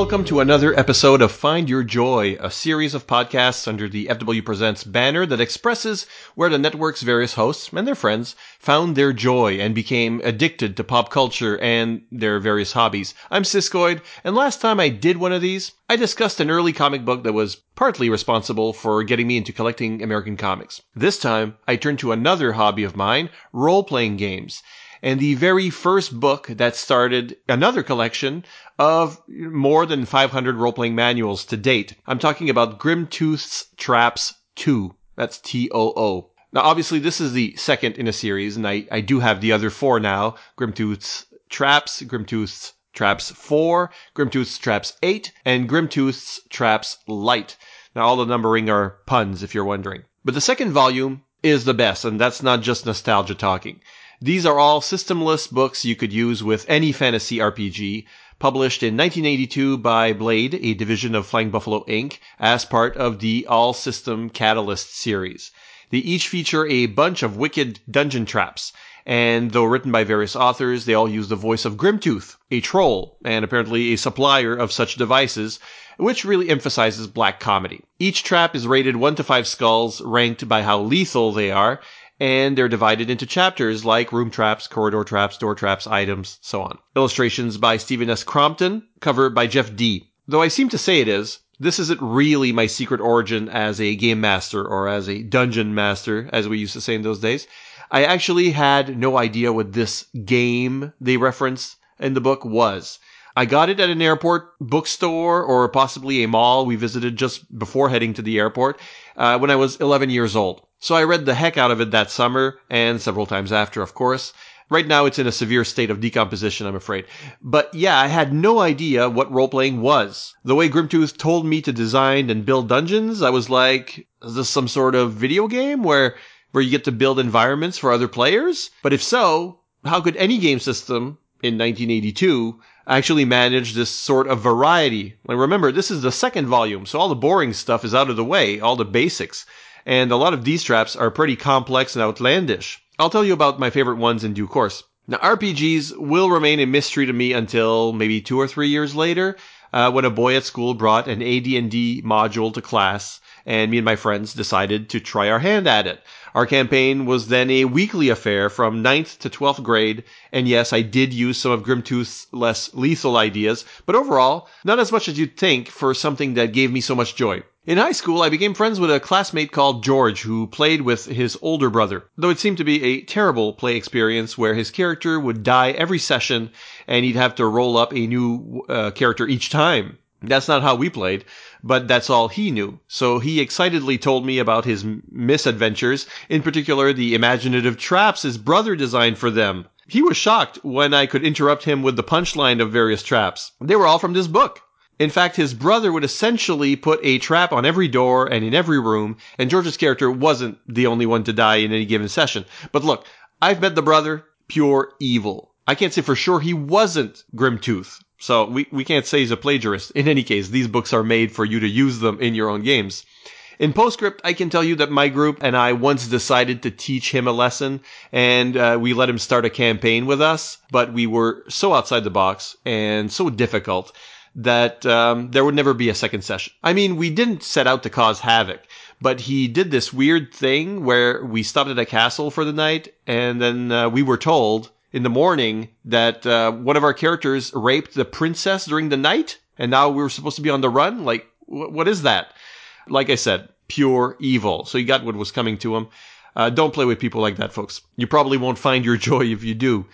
Welcome to another episode of Find Your Joy, a series of podcasts under the FW Presents banner that expresses where the network's various hosts and their friends found their joy and became addicted to pop culture and their various hobbies. I'm Siskoid, and last time I did one of these, I discussed an early comic book that was partly responsible for getting me into collecting American comics. This time, I turned to another hobby of mine, role-playing games and the very first book that started another collection of more than 500 role-playing manuals to date. I'm talking about Grimtooth's Traps Too. That's T-O-O. Now, obviously, this is the second in a series, and I, I do have the other four now. Grimtooth's Traps, Grimtooth's Traps 4, Grimtooth's Traps 8, and Grimtooth's Traps Lite. Now, all the numbering are puns, if you're wondering. But the second volume is the best, and that's not just nostalgia talking. These are all systemless books you could use with any fantasy RPG, published in 1982 by Blade, a division of Flying Buffalo Inc., as part of the All System Catalyst series. They each feature a bunch of wicked dungeon traps, and though written by various authors, they all use the voice of Grimtooth, a troll, and apparently a supplier of such devices, which really emphasizes black comedy. Each trap is rated 1 to 5 skulls, ranked by how lethal they are, and they're divided into chapters like room traps, corridor traps, door traps, items, so on. Illustrations by Steven S. Crompton, cover by Jeff Dee Though I seem to say it is, this isn't really my secret origin as a game master or as a dungeon master, as we used to say in those days. I actually had no idea what this game they reference in the book was. I got it at an airport bookstore or possibly a mall we visited just before heading to the airport uh, when I was 11 years old. So I read the heck out of it that summer and several times after, of course. Right now it's in a severe state of decomposition, I'm afraid. But yeah, I had no idea what role-playing was. The way Grimtooth told me to design and build dungeons, I was like, is this some sort of video game where, where you get to build environments for other players? But if so, how could any game system in 1982 actually manage this sort of variety? Like remember, this is the second volume, so all the boring stuff is out of the way, all the basics and a lot of these traps are pretty complex and outlandish. I'll tell you about my favorite ones in due course. Now, RPGs will remain a mystery to me until maybe two or three years later, uh, when a boy at school brought an AD&D module to class, and me and my friends decided to try our hand at it. Our campaign was then a weekly affair from 9th to 12th grade, and yes, I did use some of Grimtooth's less lethal ideas, but overall, not as much as you'd think for something that gave me so much joy. In high school, I became friends with a classmate called George who played with his older brother, though it seemed to be a terrible play experience where his character would die every session and he'd have to roll up a new uh, character each time. That's not how we played, but that's all he knew. So he excitedly told me about his misadventures, in particular the imaginative traps his brother designed for them. He was shocked when I could interrupt him with the punchline of various traps. They were all from this book. In fact, his brother would essentially put a trap on every door and in every room, and George's character wasn't the only one to die in any given session. But look, I've met the brother, pure evil. I can't say for sure he wasn't Grimtooth. So we, we can't say he's a plagiarist. In any case, these books are made for you to use them in your own games. In Postscript, I can tell you that my group and I once decided to teach him a lesson, and uh, we let him start a campaign with us, but we were so outside the box and so difficult that um, there would never be a second session. I mean, we didn't set out to cause havoc, but he did this weird thing where we stopped at a castle for the night, and then uh, we were told in the morning that uh, one of our characters raped the princess during the night, and now we were supposed to be on the run. Like, wh- what is that? Like I said, pure evil. So he got what was coming to him. Uh, don't play with people like that, folks. You probably won't find your joy if you do.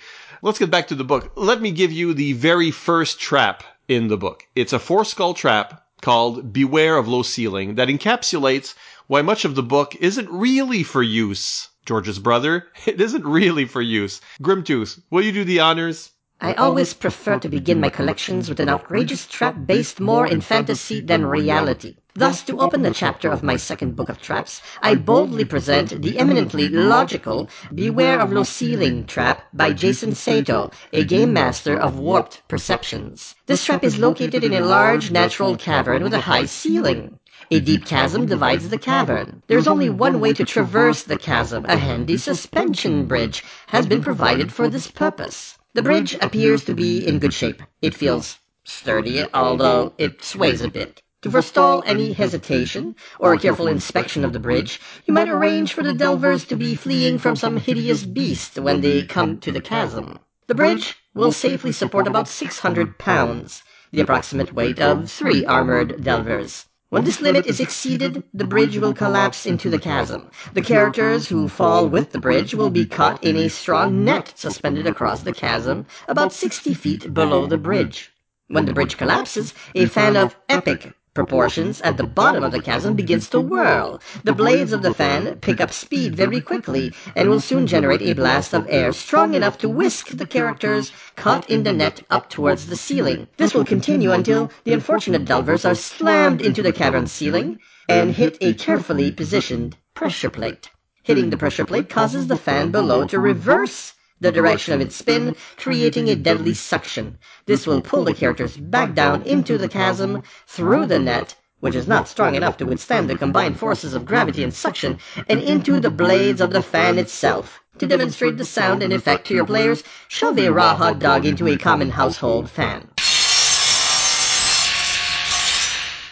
Let's get back to the book. Let me give you the very first trap in the book. It's a four skull trap called Beware of Low Ceiling that encapsulates why much of the book isn't really for use George's brother. It isn't really for use. Grimtooth, will you do the honors? I always prefer to begin my collections with an outrageous trap based more in fantasy than reality. Thus, to open the chapter of my second book of traps, I boldly present the eminently logical Beware of Low Ceiling trap by Jason Sato, a game master of warped perceptions. This trap is located in a large natural cavern with a high ceiling. A deep chasm divides the cavern. There's only one way to traverse the chasm. A handy suspension bridge has been provided for this purpose. The bridge appears to be in good shape. It feels sturdy, although it sways a bit. To forestall any hesitation or a careful inspection of the bridge, you might arrange for the delvers to be fleeing from some hideous beast when they come to the chasm. The bridge will safely support about 600 pounds, the approximate weight of three armored delvers. When this limit is exceeded, the bridge will collapse into the chasm. The characters who fall with the bridge will be caught in a strong net suspended across the chasm about 60 feet below the bridge. When the bridge collapses, a fan of epic proportions at the bottom of the chasm begins to whirl. The blades of the fan pick up speed very quickly and will soon generate a blast of air strong enough to whisk the characters caught in the net up towards the ceiling. This will continue until the unfortunate delvers are slammed into the cavern ceiling and hit a carefully positioned pressure plate. Hitting the pressure plate causes the fan below to reverse the direction of its spin, creating a deadly suction. This will pull the characters back down into the chasm, through the net, which is not strong enough to withstand the combined forces of gravity and suction, and into the blades of the fan itself. To demonstrate the sound and effect to your players, shove a raw hot dog into a common household fan.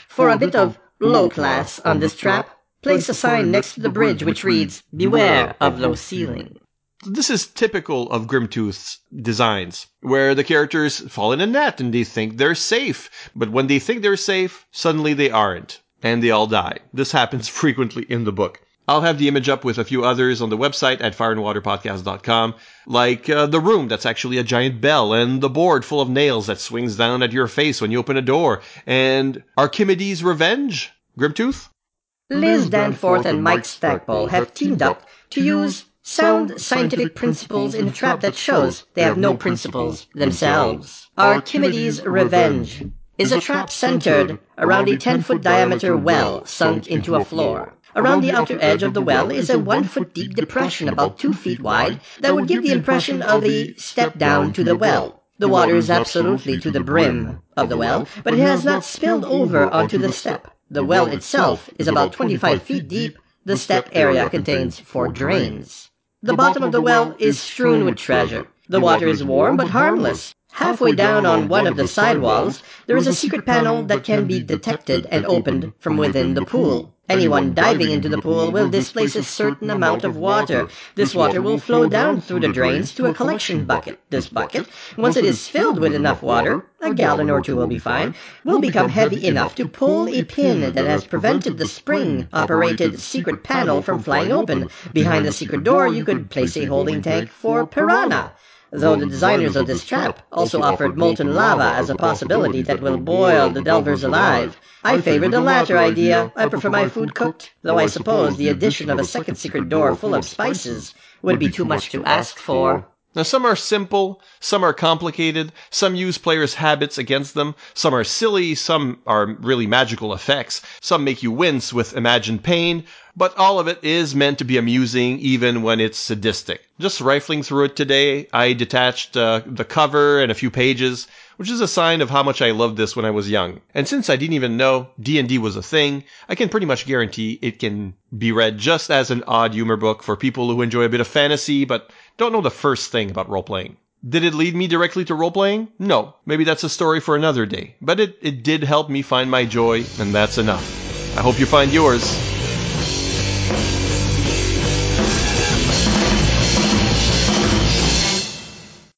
For a bit of low class on this trap, place a sign next to the bridge which reads, Beware of low ceiling. This is typical of Grimtooth's designs, where the characters fall in a net and they think they're safe, but when they think they're safe, suddenly they aren't, and they all die. This happens frequently in the book. I'll have the image up with a few others on the website at fireandwaterpodcast.com, like uh, the room that's actually a giant bell, and the board full of nails that swings down at your face when you open a door, and Archimedes' Revenge? Grimtooth? Liz Danforth and Mike Stackpole have teamed up to use sound scientific principles in a trap that shows they have no principles themselves. Archimedes' Revenge is a trap centered around a 10-foot diameter well sunk into a floor. Around the outer edge of the well is a one-foot deep depression about two feet wide that would give the impression of a step down to the well. The water is absolutely to the brim of the well, but it has not spilled over onto the step. The well itself is about 25 feet deep. The step area contains four drains. The bottom of the well is strewn with treasure. The water is warm but harmless. Halfway down on one of the side walls, there is a secret panel that can be detected and opened from within the pool. Anyone diving into the pool will displace a certain amount of water. This water will flow down through the drains to a collection bucket. This bucket, once it is filled with enough water, a gallon or two will be fine, will become heavy enough to pull a pin that has prevented the spring-operated secret panel from flying open. Behind the secret door, you could place a holding tank for piranha though the designers of this trap also offered molten lava as a possibility that will boil the delvers alive. I favor the latter idea. I prefer my food cooked, though I suppose the addition of a second secret door full of spices would be too much to ask for. Now, some are simple, some are complicated, some use players' habits against them, some are silly, some are really magical effects, some make you wince with imagined pain, but all of it is meant to be amusing even when it's sadistic. Just rifling through it today, I detached uh, the cover and a few pages, which is a sign of how much I loved this when I was young. And since I didn't even know D&D was a thing, I can pretty much guarantee it can be read just as an odd humor book for people who enjoy a bit of fantasy but don't know the first thing about role playing. Did it lead me directly to role playing? No. Maybe that's a story for another day. But it, it did help me find my joy, and that's enough. I hope you find yours.